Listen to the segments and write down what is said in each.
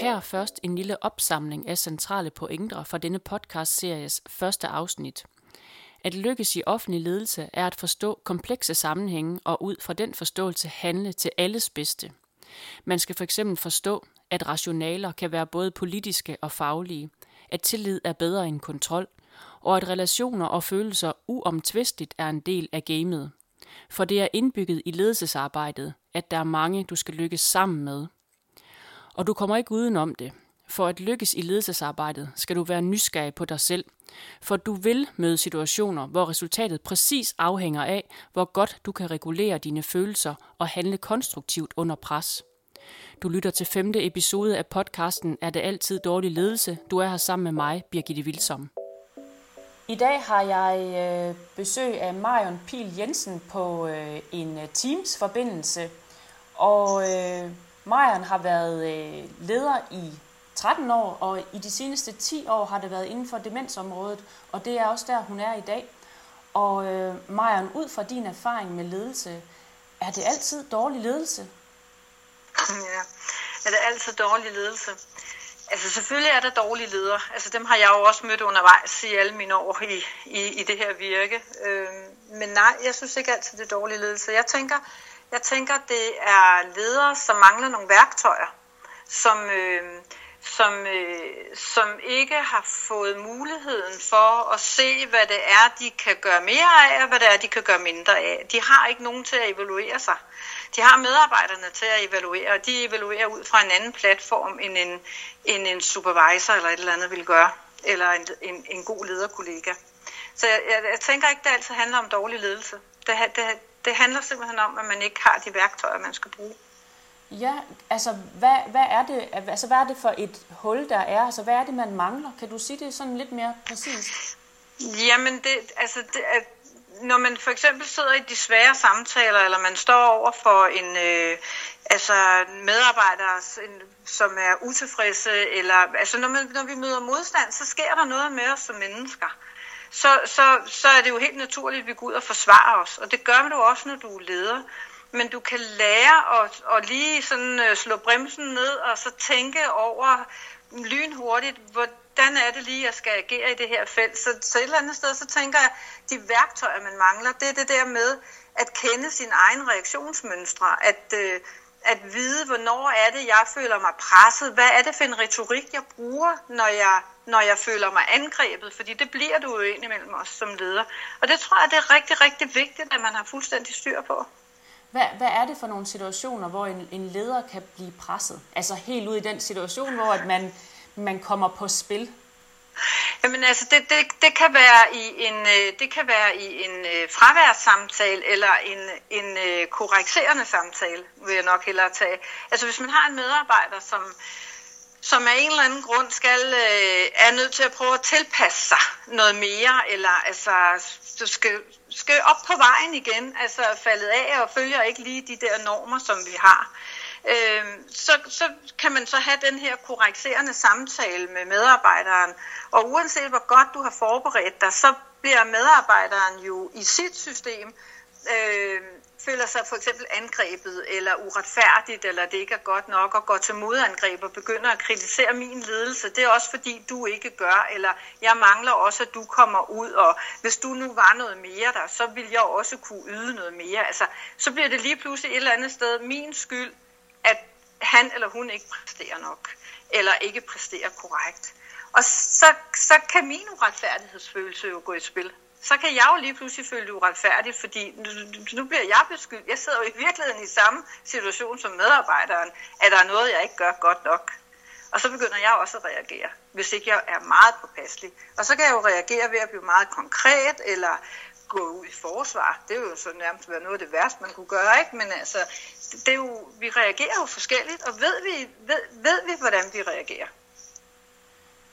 Her først en lille opsamling af centrale pointer fra denne podcast-series første afsnit. At lykkes i offentlig ledelse er at forstå komplekse sammenhænge og ud fra den forståelse handle til alles bedste. Man skal fx forstå, at rationaler kan være både politiske og faglige, at tillid er bedre end kontrol, og at relationer og følelser uomtvisteligt er en del af gamet. For det er indbygget i ledelsesarbejdet, at der er mange, du skal lykkes sammen med. Og du kommer ikke udenom det. For at lykkes i ledelsesarbejdet skal du være nysgerrig på dig selv, for du vil møde situationer, hvor resultatet præcis afhænger af, hvor godt du kan regulere dine følelser og handle konstruktivt under pres. Du lytter til femte episode af podcasten Er det altid dårlig ledelse? Du er her sammen med mig, Birgitte Vilsom. I dag har jeg øh, besøg af Marion Pil Jensen på øh, en øh, Teams-forbindelse. Og Marion har været øh, leder i 13 år, og i de seneste 10 år har det været inden for demensområdet, og det er også der, hun er i dag. Og øh, Marion, ud fra din erfaring med ledelse, er det altid dårlig ledelse? Ja, er det altid dårlig ledelse? Altså selvfølgelig er der dårlige ledere. Altså dem har jeg jo også mødt undervejs i alle mine år i, i, i det her virke. Øh, men nej, jeg synes ikke altid det er dårlig ledelse. Jeg tænker, jeg tænker det er ledere, som mangler nogle værktøjer, som, øh, som, øh, som ikke har fået muligheden for at se, hvad det er, de kan gøre mere af, og hvad det er, de kan gøre mindre af. De har ikke nogen til at evaluere sig. De har medarbejderne til at evaluere, og de evaluerer ud fra en anden platform, end en, end en supervisor eller et eller andet vil gøre, eller en, en, en god lederkollega. Så jeg, jeg, jeg tænker ikke, det altid handler om dårlig ledelse. Det, det, det handler simpelthen om, at man ikke har de værktøjer, man skal bruge. Ja, altså hvad, hvad, er det, altså hvad er det for et hul, der er? Altså hvad er det, man mangler? Kan du sige det sådan lidt mere præcist? Jamen, det, altså, det, når man for eksempel sidder i de svære samtaler, eller man står over for en øh, altså medarbejdere, som er utilfredse, eller altså når, man, når vi møder modstand, så sker der noget med os som mennesker. Så, så, så er det jo helt naturligt, at vi går ud og forsvarer os, og det gør du også, når du er leder. Men du kan lære at, at lige sådan øh, slå bremsen ned, og så tænke over lynhurtigt, hvordan er det lige, jeg skal agere i det her felt. Så, så et eller andet sted, så tænker jeg, de værktøjer, man mangler, det er det der med at kende sin egen reaktionsmønstre, at, øh, at vide, hvornår er det, jeg føler mig presset, hvad er det for en retorik, jeg bruger, når jeg, når jeg føler mig angrebet, fordi det bliver du jo indimellem os som leder. Og det tror jeg, det er rigtig, rigtig vigtigt, at man har fuldstændig styr på. Hvad, hvad er det for nogle situationer, hvor en, en leder kan blive presset? Altså helt ud i den situation, hvor at man man kommer på spil? Jamen altså, det, det, det, kan være i en, øh, det kan være i en øh, fraværssamtale eller en, en øh, korrekserende samtale, vil jeg nok hellere tage. Altså hvis man har en medarbejder, som, som af en eller anden grund skal, øh, er nødt til at prøve at tilpasse sig noget mere, eller altså, du skal, skal op på vejen igen, altså faldet af og følger ikke lige de der normer, som vi har øh, så, så kan man så have den her korrekserende samtale med medarbejderen. Og uanset hvor godt du har forberedt dig, så bliver medarbejderen jo i sit system øh, føler sig for eksempel angrebet eller uretfærdigt, eller det ikke er godt nok, og går til modangreb og begynder at kritisere min ledelse. Det er også fordi, du ikke gør, eller jeg mangler også, at du kommer ud, og hvis du nu var noget mere der, så vil jeg også kunne yde noget mere. Altså, så bliver det lige pludselig et eller andet sted min skyld, at han eller hun ikke præsterer nok, eller ikke præsterer korrekt. Og så, så kan min uretfærdighedsfølelse jo gå i spil. Så kan jeg jo lige pludselig føle det uretfærdigt, fordi nu, nu bliver jeg beskyldt. Jeg sidder jo i virkeligheden i samme situation som medarbejderen, at der er noget, jeg ikke gør godt nok. Og så begynder jeg også at reagere, hvis ikke jeg er meget påpasselig. Og så kan jeg jo reagere ved at blive meget konkret, eller gå ud i forsvar. Det er jo så nærmest være noget af det værste, man kunne gøre, ikke? Men altså, det er jo, vi reagerer jo forskelligt, og ved vi, ved, ved vi hvordan vi reagerer?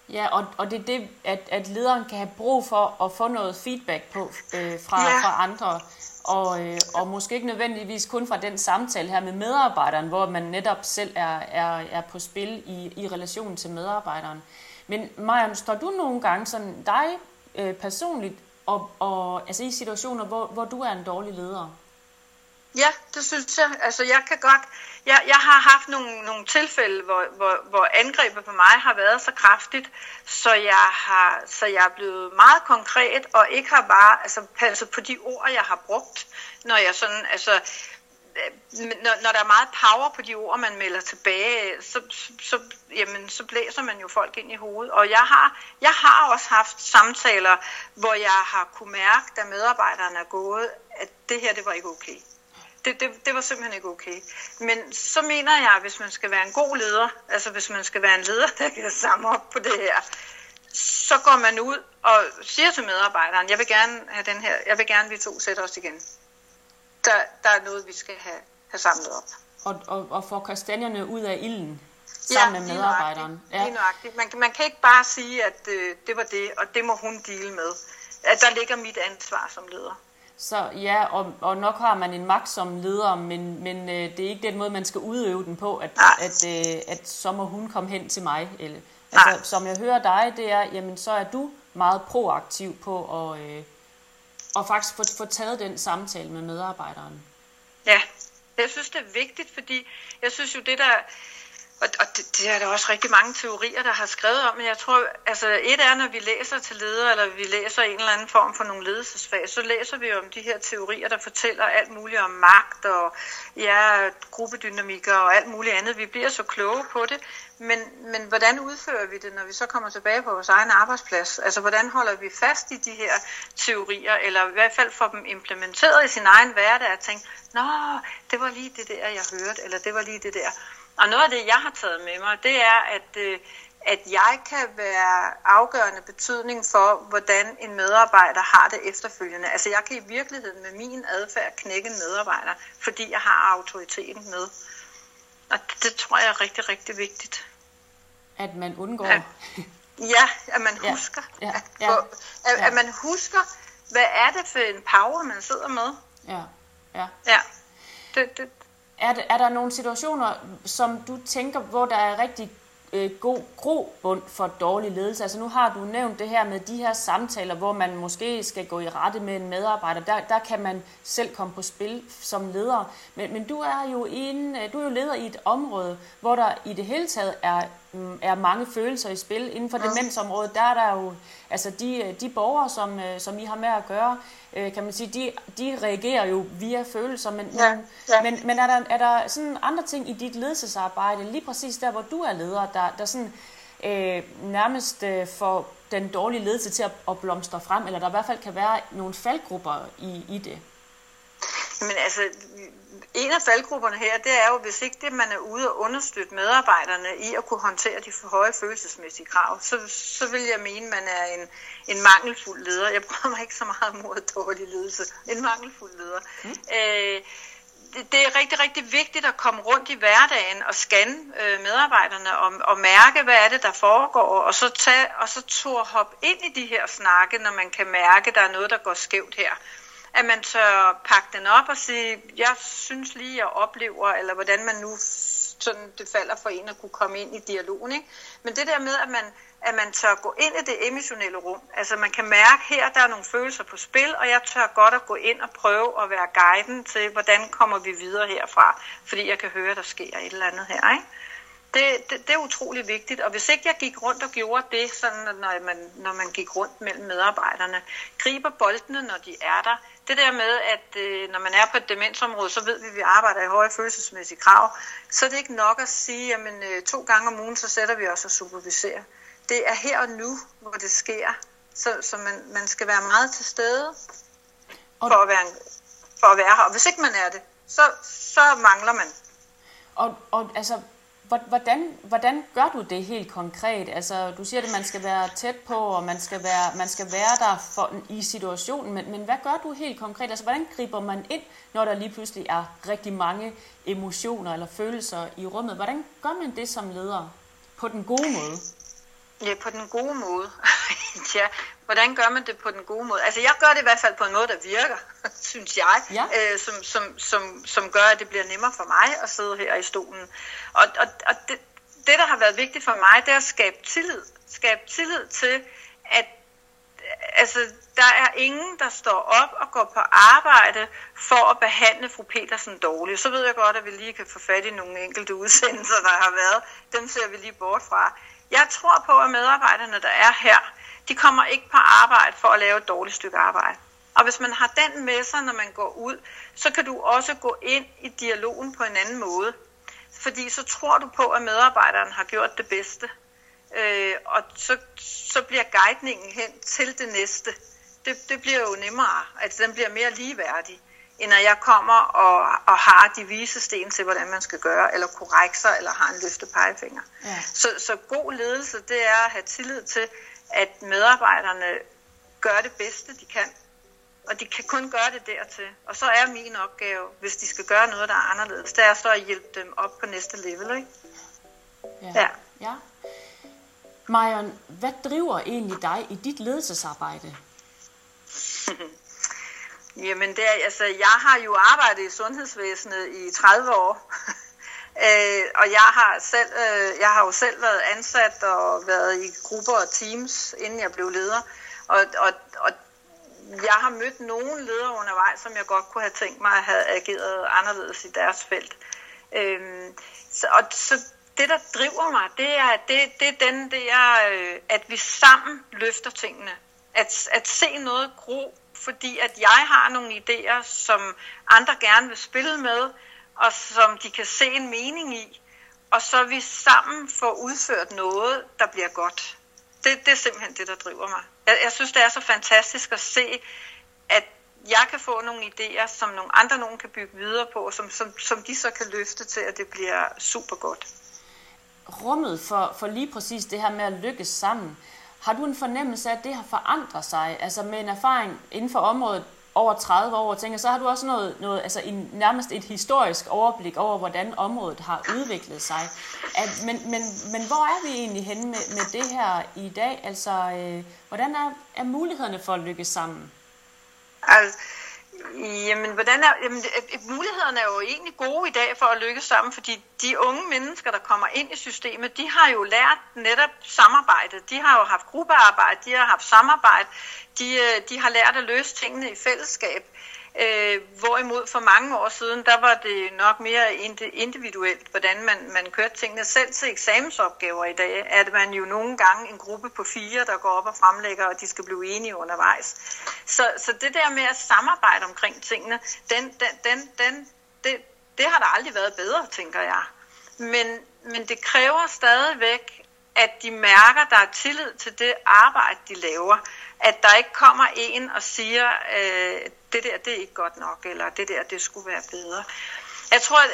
Ja, og, og det er det, at, at lederen kan have brug for at få noget feedback på øh, fra, ja. fra andre, og, øh, og måske ikke nødvendigvis kun fra den samtale her med medarbejderen, hvor man netop selv er, er, er på spil i, i relation til medarbejderen. Men Marian, står du nogle gange sådan dig øh, personligt og, og altså i situationer, hvor, hvor du er en dårlig leder? Ja, det synes jeg. Altså, jeg kan godt... Jeg, jeg har haft nogle, nogle tilfælde, hvor, hvor, hvor angrebet på mig har været så kraftigt, så jeg, har, så jeg er blevet meget konkret, og ikke har bare altså, passet på de ord, jeg har brugt, når jeg sådan... Altså, øh, når, når der er meget power på de ord, man melder tilbage, så, så, jamen, så blæser man jo folk ind i hovedet. Og jeg har, jeg har også haft samtaler, hvor jeg har kunne mærke, da medarbejderne er gået, at det her, det var ikke okay. Det, det, det var simpelthen ikke okay. Men så mener jeg, at hvis man skal være en god leder, altså hvis man skal være en leder, der kan samle op på det her, så går man ud og siger til medarbejderen, jeg vil gerne have den her, jeg vil gerne, vi to sætter os igen der, der er noget, vi skal have, have samlet op. Og, og, og få kastanjerne ud af ilden sammen ja, med medarbejderen. Ja, lige nøjagtigt. Man, man kan ikke bare sige, at øh, det var det, og det må hun dele med. At der ligger mit ansvar som leder. Så ja, og, og nok har man en magt som leder, men, men øh, det er ikke den måde, man skal udøve den på, at, at, øh, at så må hun komme hen til mig. Eller, altså, Nej. som jeg hører dig, det er, jamen så er du meget proaktiv på at, øh, og faktisk få, få taget den samtale med medarbejderen. Ja, jeg synes, det er vigtigt, fordi jeg synes jo, det der... Og, og det, det er der også rigtig mange teorier, der har skrevet om, men jeg tror, altså et er, når vi læser til ledere, eller vi læser en eller anden form for nogle ledelsesfag, så læser vi om de her teorier, der fortæller alt muligt om magt og ja, gruppedynamikker og alt muligt andet. Vi bliver så kloge på det, men, men hvordan udfører vi det, når vi så kommer tilbage på vores egen arbejdsplads? Altså, hvordan holder vi fast i de her teorier, eller i hvert fald får dem implementeret i sin egen hverdag, og tænke, nå, det var lige det der, jeg hørte, eller det var lige det der. Og noget af det, jeg har taget med mig, det er, at, øh, at jeg kan være afgørende betydning for, hvordan en medarbejder har det efterfølgende. Altså, jeg kan i virkeligheden med min adfærd knække en medarbejder, fordi jeg har autoriteten med. Og det tror jeg er rigtig, rigtig vigtigt. At man undgår... At, ja, at man ja, husker. Ja, ja, at, at, ja. at man husker, hvad er det for en power, man sidder med. Ja, ja. Ja, det, det. Er, er der nogle situationer, som du tænker, hvor der er rigtig øh, god grobund for dårlig ledelse. Altså nu har du nævnt det her med de her samtaler, hvor man måske skal gå i rette med en medarbejder. Der, der kan man selv komme på spil som leder. Men, men du er jo en, du er jo leder i et område, hvor der i det hele taget er er mange følelser i spil. Inden for ja. demensområdet, der er der jo, altså de, de borgere, som, øh, som I har med at gøre, øh, kan man sige, de, de reagerer jo via følelser, men, ja. Ja. men, men er, der, er der sådan andre ting i dit ledelsesarbejde, lige præcis der, hvor du er leder, der, der sådan øh, nærmest øh, får den dårlige ledelse til at, at blomstre frem, eller der i hvert fald kan være nogle faldgrupper i, i det? Men altså, en af faldgrupperne her, det er jo, hvis ikke det, man er ude og understøtte medarbejderne i at kunne håndtere de høje følelsesmæssige krav, så, så vil jeg mene, man er en, en mangelfuld leder. Jeg bruger mig ikke så meget mod dårlig ledelse. En mangelfuld leder. Mm. Øh, det, det er rigtig, rigtig vigtigt at komme rundt i hverdagen og scanne øh, medarbejderne og, og mærke, hvad er det, der foregår, og så, tage, og så turde hoppe ind i de her snakke, når man kan mærke, at der er noget, der går skævt her at man tør pakke den op og sige, jeg synes lige, jeg oplever, eller hvordan man nu sådan det falder for en at kunne komme ind i dialogen. Ikke? Men det der med, at man, at man tør gå ind i det emotionelle rum, altså man kan mærke her, der er nogle følelser på spil, og jeg tør godt at gå ind og prøve at være guiden til, hvordan kommer vi videre herfra, fordi jeg kan høre, at der sker et eller andet her. Ikke? Det, det, det er utrolig vigtigt, og hvis ikke jeg gik rundt og gjorde det, sådan når man, når man gik rundt mellem medarbejderne, griber boldene, når de er der, det der med, at øh, når man er på et demensområde, så ved vi, at vi arbejder i høje følelsesmæssige krav, så er det ikke nok at sige, at øh, to gange om ugen, så sætter vi os og superviserer. Det er her og nu, hvor det sker, så, så man, man skal være meget til stede for at, være, for at være her. Og hvis ikke man er det, så, så mangler man. Og, og altså, Hvordan, hvordan gør du det helt konkret? Altså, du siger, at man skal være tæt på, og man skal være, man skal være der for, i situationen, men, men hvad gør du helt konkret? Altså, hvordan griber man ind, når der lige pludselig er rigtig mange emotioner eller følelser i rummet? Hvordan gør man det som leder på den gode måde? Ja, på den gode måde. ja, hvordan gør man det på den gode måde? Altså, jeg gør det i hvert fald på en måde, der virker, synes jeg, ja. øh, som, som, som, som gør, at det bliver nemmere for mig at sidde her i stolen. Og, og, og det, det, der har været vigtigt for mig, det er at skabe tillid. Skabe tillid til, at, altså, der er ingen, der står op og går på arbejde for at behandle fru Petersen dårligt. Så ved jeg godt, at vi lige kan få fat i nogle enkelte udsendelser, der har været. Dem ser vi lige bort fra. Jeg tror på, at medarbejderne, der er her, de kommer ikke på arbejde for at lave et dårligt stykke arbejde. Og hvis man har den med sig, når man går ud, så kan du også gå ind i dialogen på en anden måde. Fordi så tror du på, at medarbejderen har gjort det bedste. Øh, og så, så bliver guidningen hen til det næste. Det, det bliver jo nemmere. Altså den bliver mere ligeværdig, end når jeg kommer og, og har de vise sten til, hvordan man skal gøre, eller korrekser, eller har en løftet pegefinger. Ja. Så, så god ledelse, det er at have tillid til, at medarbejderne gør det bedste, de kan. Og de kan kun gøre det dertil. Og så er min opgave, hvis de skal gøre noget, der er anderledes, det er så at hjælpe dem op på næste level. Ikke? Ja. ja. ja. Marion, hvad driver egentlig dig i dit ledelsesarbejde? Jamen, det er, altså, jeg har jo arbejdet i sundhedsvæsenet i 30 år. øh, og jeg har, selv, øh, jeg har jo selv været ansat og været i grupper og teams, inden jeg blev leder. Og, og, og jeg har mødt nogle ledere undervejs, som jeg godt kunne have tænkt mig at have ageret anderledes i deres felt. Øh, så, og, så det, der driver mig, det er, det, det er den der, øh, at vi sammen løfter tingene. At, at se noget gro, fordi at jeg har nogle idéer, som andre gerne vil spille med, og som de kan se en mening i, og så vi sammen får udført noget, der bliver godt. Det, det er simpelthen det, der driver mig. Jeg, jeg synes, det er så fantastisk at se, at jeg kan få nogle idéer, som nogle andre nogen kan bygge videre på, som, som, som de så kan løfte til, at det bliver super godt rummet for, for lige præcis det her med at lykkes sammen. Har du en fornemmelse af, at det har forandret sig? Altså med en erfaring inden for området over 30 år, tænker, så har du også noget, noget altså en, nærmest et historisk overblik over, hvordan området har udviklet sig. At, men, men, men hvor er vi egentlig henne med, med det her i dag? Altså, øh, hvordan er, er mulighederne for at lykkes sammen? Altså, Jamen, hvordan er, jamen, mulighederne er jo egentlig gode i dag for at lykkes sammen, fordi de unge mennesker, der kommer ind i systemet, de har jo lært netop samarbejde. De har jo haft gruppearbejde, de har haft samarbejde, de, øh, de har lært at løse tingene i fællesskab. Øh, hvorimod for mange år siden, der var det nok mere individuelt, hvordan man, man kørte tingene. Selv til eksamensopgaver i dag, at man jo nogle gange en gruppe på fire, der går op og fremlægger, og de skal blive enige undervejs. Så, så det der med at samarbejde omkring tingene, den, den, den, den, det, det har der aldrig været bedre, tænker jeg. Men, men det kræver stadigvæk, at de mærker, der er tillid til det arbejde, de laver. At der ikke kommer en og siger, øh, det der, det er ikke godt nok, eller det der, det skulle være bedre. Jeg tror, at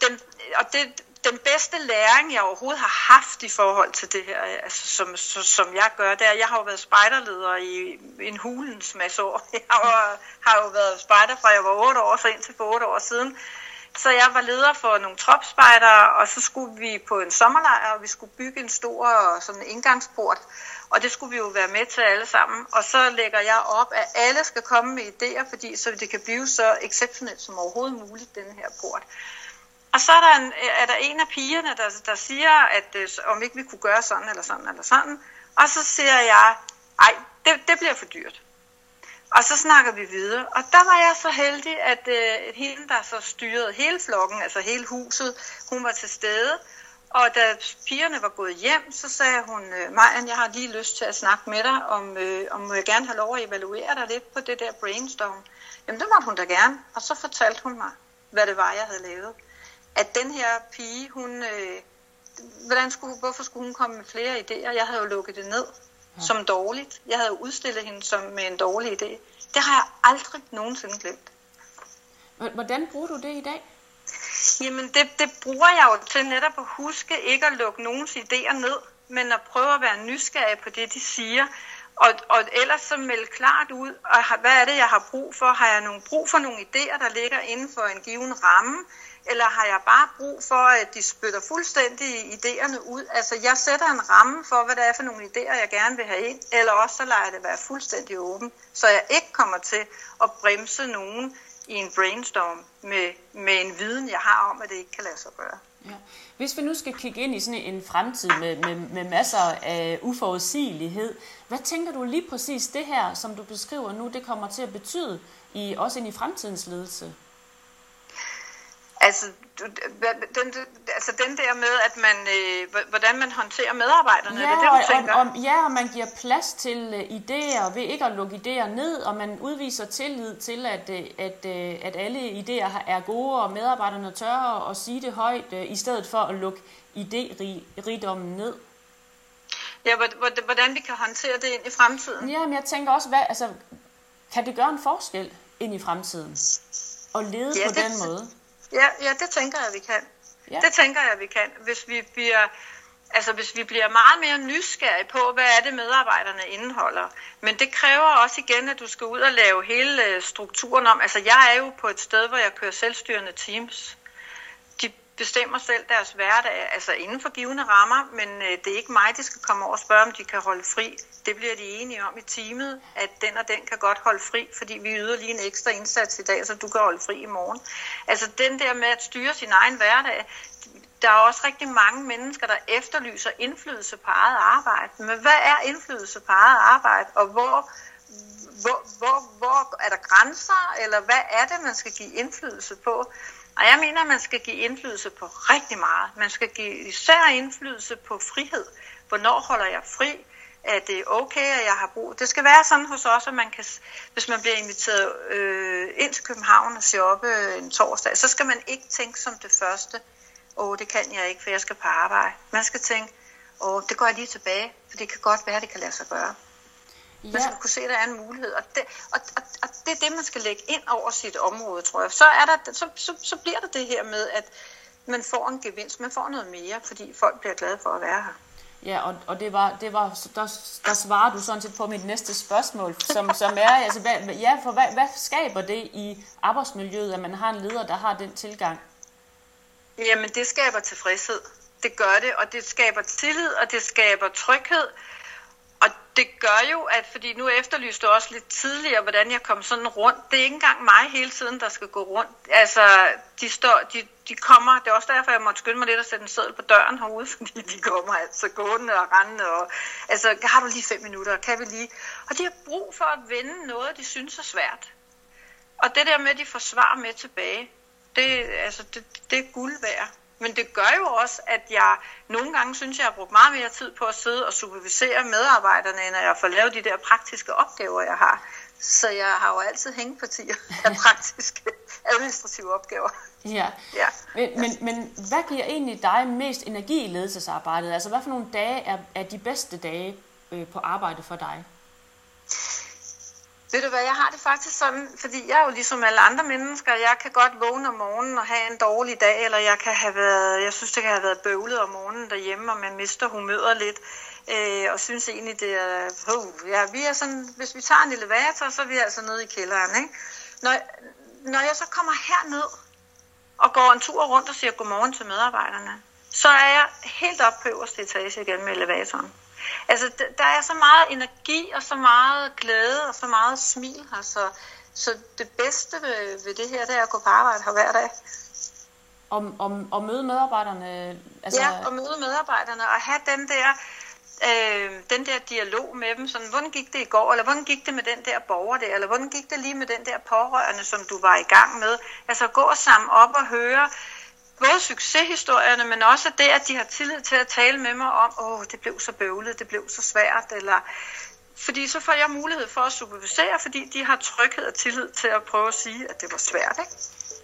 den, og det, den bedste læring, jeg overhovedet har haft i forhold til det her, øh, altså, som, som jeg gør, det er, jeg har jo været spejderleder i en hulens masse år. Jeg har, har jo været spejder fra jeg var 8 år, så indtil for 8 år siden. Så jeg var leder for nogle tropspejdere, og så skulle vi på en sommerlejr, og vi skulle bygge en stor sådan indgangsport. Og det skulle vi jo være med til alle sammen. Og så lægger jeg op, at alle skal komme med idéer, fordi så det kan blive så exceptionelt som overhovedet muligt, den her port. Og så er der en, er der en af pigerne, der, der siger, at øh, om ikke vi kunne gøre sådan eller sådan eller sådan. Og så siger jeg, ej, det, det bliver for dyrt. Og så snakker vi videre. Og der var jeg så heldig, at øh, hende, der så styrede hele flokken, altså hele huset, hun var til stede. Og da pigerne var gået hjem, så sagde hun, øh, Majan, jeg har lige lyst til at snakke med dig, om, øh, om jeg gerne have lov at evaluere dig lidt på det der brainstorm. Jamen, det måtte hun da gerne. Og så fortalte hun mig, hvad det var, jeg havde lavet. At den her pige, hun... Øh, hvordan skulle, hvorfor skulle hun komme med flere idéer? Jeg havde jo lukket det ned ja. som dårligt. Jeg havde jo udstillet hende som med en dårlig idé. Det har jeg aldrig nogensinde glemt. Hvordan bruger du det i dag? Jamen, det, det bruger jeg jo til netop at huske ikke at lukke nogens idéer ned, men at prøve at være nysgerrig på det, de siger. Og, og ellers så melde klart ud, og hvad er det, jeg har brug for? Har jeg nogle brug for nogle idéer, der ligger inden for en given ramme? Eller har jeg bare brug for, at de spytter fuldstændig idéerne ud? Altså, jeg sætter en ramme for, hvad det er for nogle idéer, jeg gerne vil have ind, eller også så lader jeg det være fuldstændig åben, så jeg ikke kommer til at bremse nogen i en brainstorm med, med en viden, jeg har om, at det ikke kan lade sig gøre. Ja. Hvis vi nu skal kigge ind i sådan en fremtid med, med, med masser af uforudsigelighed, hvad tænker du lige præcis det her, som du beskriver nu, det kommer til at betyde i, også ind i fremtidens ledelse? Altså, den, altså den der med, at man, øh, hvordan man hånterer medarbejderne, ja, er det det, du tænker? Og, og, ja, og man giver plads til uh, idéer ved ikke at lukke idéer ned, og man udviser tillid til, at, uh, at, uh, at alle idéer er gode, og medarbejderne tør at sige det højt, uh, i stedet for at lukke idérigdommen ned. Ja, hvordan vi kan håndtere det ind i fremtiden? Ja, men jeg tænker også, hvad, altså, kan det gøre en forskel ind i fremtiden? Og lede ja, på det, den måde? Ja, ja, det tænker jeg, vi kan. Ja. Det tænker jeg, vi kan. Hvis vi bliver, altså hvis vi bliver meget mere nysgerrige på, hvad er det medarbejderne indeholder. Men det kræver også igen, at du skal ud og lave hele øh, strukturen om. Altså jeg er jo på et sted, hvor jeg kører selvstyrende teams bestemmer selv deres hverdag, altså inden for givende rammer, men øh, det er ikke mig, de skal komme over og spørge, om de kan holde fri. Det bliver de enige om i teamet, at den og den kan godt holde fri, fordi vi yder lige en ekstra indsats i dag, så du kan holde fri i morgen. Altså den der med at styre sin egen hverdag, der er også rigtig mange mennesker, der efterlyser indflydelse på eget arbejde. Men hvad er indflydelse på eget arbejde, og hvor, hvor, hvor, hvor er der grænser, eller hvad er det, man skal give indflydelse på? Og jeg mener, at man skal give indflydelse på rigtig meget. Man skal give især indflydelse på frihed. Hvornår holder jeg fri? Er det okay, at jeg har brug? Det skal være sådan hos os, at man kan, hvis man bliver inviteret øh, ind til København og shoppe øh, en torsdag, så skal man ikke tænke som det første, åh, det kan jeg ikke, for jeg skal på arbejde. Man skal tænke, åh, det går jeg lige tilbage, for det kan godt være, det kan lade sig gøre. Ja. Man skal kunne se, at der er en mulighed. Og det, og, og, og det er det, man skal lægge ind over sit område, tror jeg. Så, er der, så, så, så bliver der det her med, at man får en gevinst, man får noget mere, fordi folk bliver glade for at være her. Ja, og, og det var, det var der, der svarer du sådan set på mit næste spørgsmål, som, som er, altså, hvad, ja, for hvad, hvad skaber det i arbejdsmiljøet, at man har en leder, der har den tilgang? Jamen, det skaber tilfredshed. Det gør det, og det skaber tillid, og det skaber tryghed, og det gør jo, at fordi nu efterlyste du også lidt tidligere, hvordan jeg kom sådan rundt. Det er ikke engang mig hele tiden, der skal gå rundt. Altså, de, står, de, de kommer, det er også derfor, jeg måtte skynde mig lidt at sætte en seddel på døren herude, fordi de kommer altså gående og rendende. Og, altså, har du lige fem minutter, kan vi lige? Og de har brug for at vende noget, de synes er svært. Og det der med, at de får svar med tilbage, det, altså, det, det er guld værd. Men det gør jo også, at jeg nogle gange synes, jeg har brugt meget mere tid på at sidde og supervisere medarbejderne, end at jeg får lavet de der praktiske opgaver, jeg har. Så jeg har jo altid hængepartier af praktiske administrative opgaver. Ja, ja. Men, men, men hvad giver egentlig dig mest energi i ledelsesarbejdet? Altså hvad for nogle dage er, er de bedste dage øh, på arbejde for dig? Ved du hvad, jeg har det faktisk sådan, fordi jeg er jo ligesom alle andre mennesker, jeg kan godt vågne om morgenen og have en dårlig dag, eller jeg kan have været, jeg synes det kan have været bøvlet om morgenen derhjemme, og man mister humøret lidt, øh, og synes egentlig det er, uh, ja, vi er sådan, hvis vi tager en elevator, så er vi altså nede i kælderen, ikke? Når, når jeg så kommer herned og går en tur rundt og siger godmorgen til medarbejderne, så er jeg helt op på øverste etage igen med elevatoren. Altså, der er så meget energi og så meget glæde og så meget smil her, så, så det bedste ved, ved det her, det er at gå på arbejde her hver dag. Om, om, og møde medarbejderne? Altså... Ja, og møde medarbejderne og have den der, øh, den der dialog med dem. Sådan, hvordan gik det i går, eller hvordan gik det med den der borger der, eller hvordan gik det lige med den der pårørende, som du var i gang med. Altså gå og sammen op og høre, både succeshistorierne, men også det, at de har tillid til at tale med mig om, åh, det blev så bøvlet, det blev så svært, eller fordi så får jeg mulighed for at supervisere, fordi de har tryghed og tillid til at prøve at sige, at det var svært, ikke?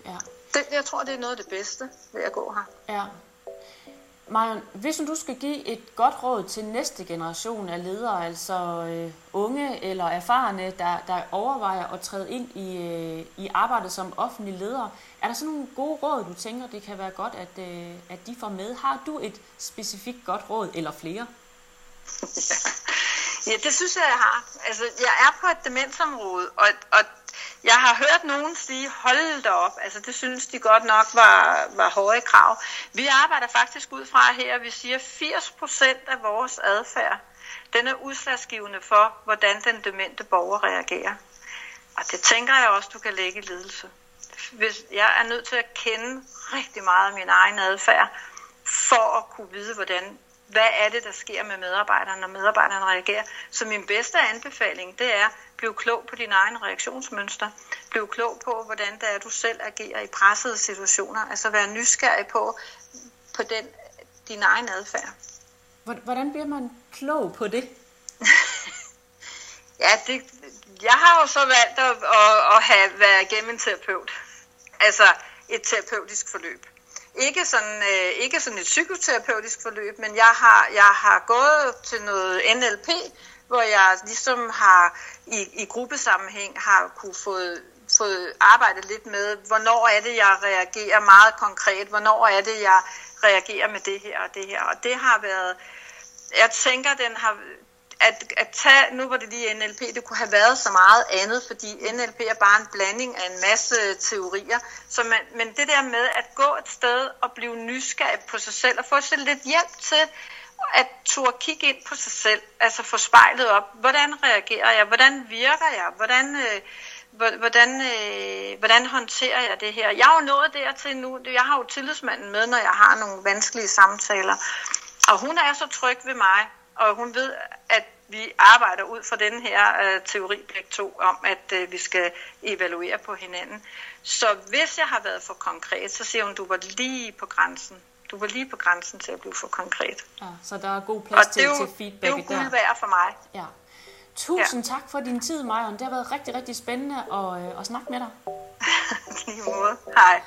Ja. Det, jeg tror, det er noget af det bedste ved at gå her. Ja. Marion, hvis du skal give et godt råd til næste generation af ledere, altså øh, unge eller erfarne, der, der overvejer at træde ind i, øh, i arbejdet som offentlig leder, er der sådan nogle gode råd, du tænker, det kan være godt, at, øh, at de får med? Har du et specifikt godt råd, eller flere? ja, det synes jeg, jeg har. Altså, jeg er på et demensområde, og, og jeg har hørt nogen sige, hold da op, altså det synes de godt nok var, var høje krav. Vi arbejder faktisk ud fra her, at vi siger, 80% af vores adfærd, den er udslagsgivende for, hvordan den demente borger reagerer. Og det tænker jeg også, du kan lægge i ledelse. hvis jeg er nødt til at kende rigtig meget af min egen adfærd, for at kunne vide, hvordan, hvad er det, der sker med medarbejderne, når medarbejderne reagerer. Så min bedste anbefaling, det er, blive klog på din egen reaktionsmønster. Bliv klog på, hvordan det er, du selv agerer i pressede situationer. Altså være nysgerrig på, på den, din egen adfærd. Hvordan bliver man klog på det? ja, det, jeg har jo så valgt at, at, at have været igennem en terapeut. Altså et terapeutisk forløb. Ikke sådan, øh, ikke sådan et psykoterapeutisk forløb, men jeg har, jeg har gået til noget NLP, hvor jeg ligesom har i, i gruppesammenhæng har kunne få fået arbejdet lidt med, hvornår er det, jeg reagerer meget konkret, hvornår er det, jeg reagerer med det her og det her. Og det har været, jeg tænker, den har, at, at tage, nu var det lige NLP, det kunne have været så meget andet, fordi NLP er bare en blanding af en masse teorier. Så man, men det der med at gå et sted og blive nysgerrig på sig selv, og få sig lidt hjælp til at turde kigge ind på sig selv, altså få spejlet op, hvordan reagerer jeg, hvordan virker jeg, hvordan... Øh, hvordan, øh, hvordan håndterer jeg det her? Jeg har jo nået dertil nu, jeg har jo tillidsmanden med, når jeg har nogle vanskelige samtaler, og hun er så tryg ved mig, og hun ved, at vi arbejder ud fra den her øh, teori begge to om, at øh, vi skal evaluere på hinanden. Så hvis jeg har været for konkret, så siger hun, du var lige på grænsen. Du var lige på grænsen til at blive for konkret. Ja, så der er god plads til, jo, til feedback der. det er jo guld værd for mig. Ja. Tusind ja. tak for din tid, Marion. Det har været rigtig, rigtig spændende at, øh, at snakke med dig. Lige måde. Hej.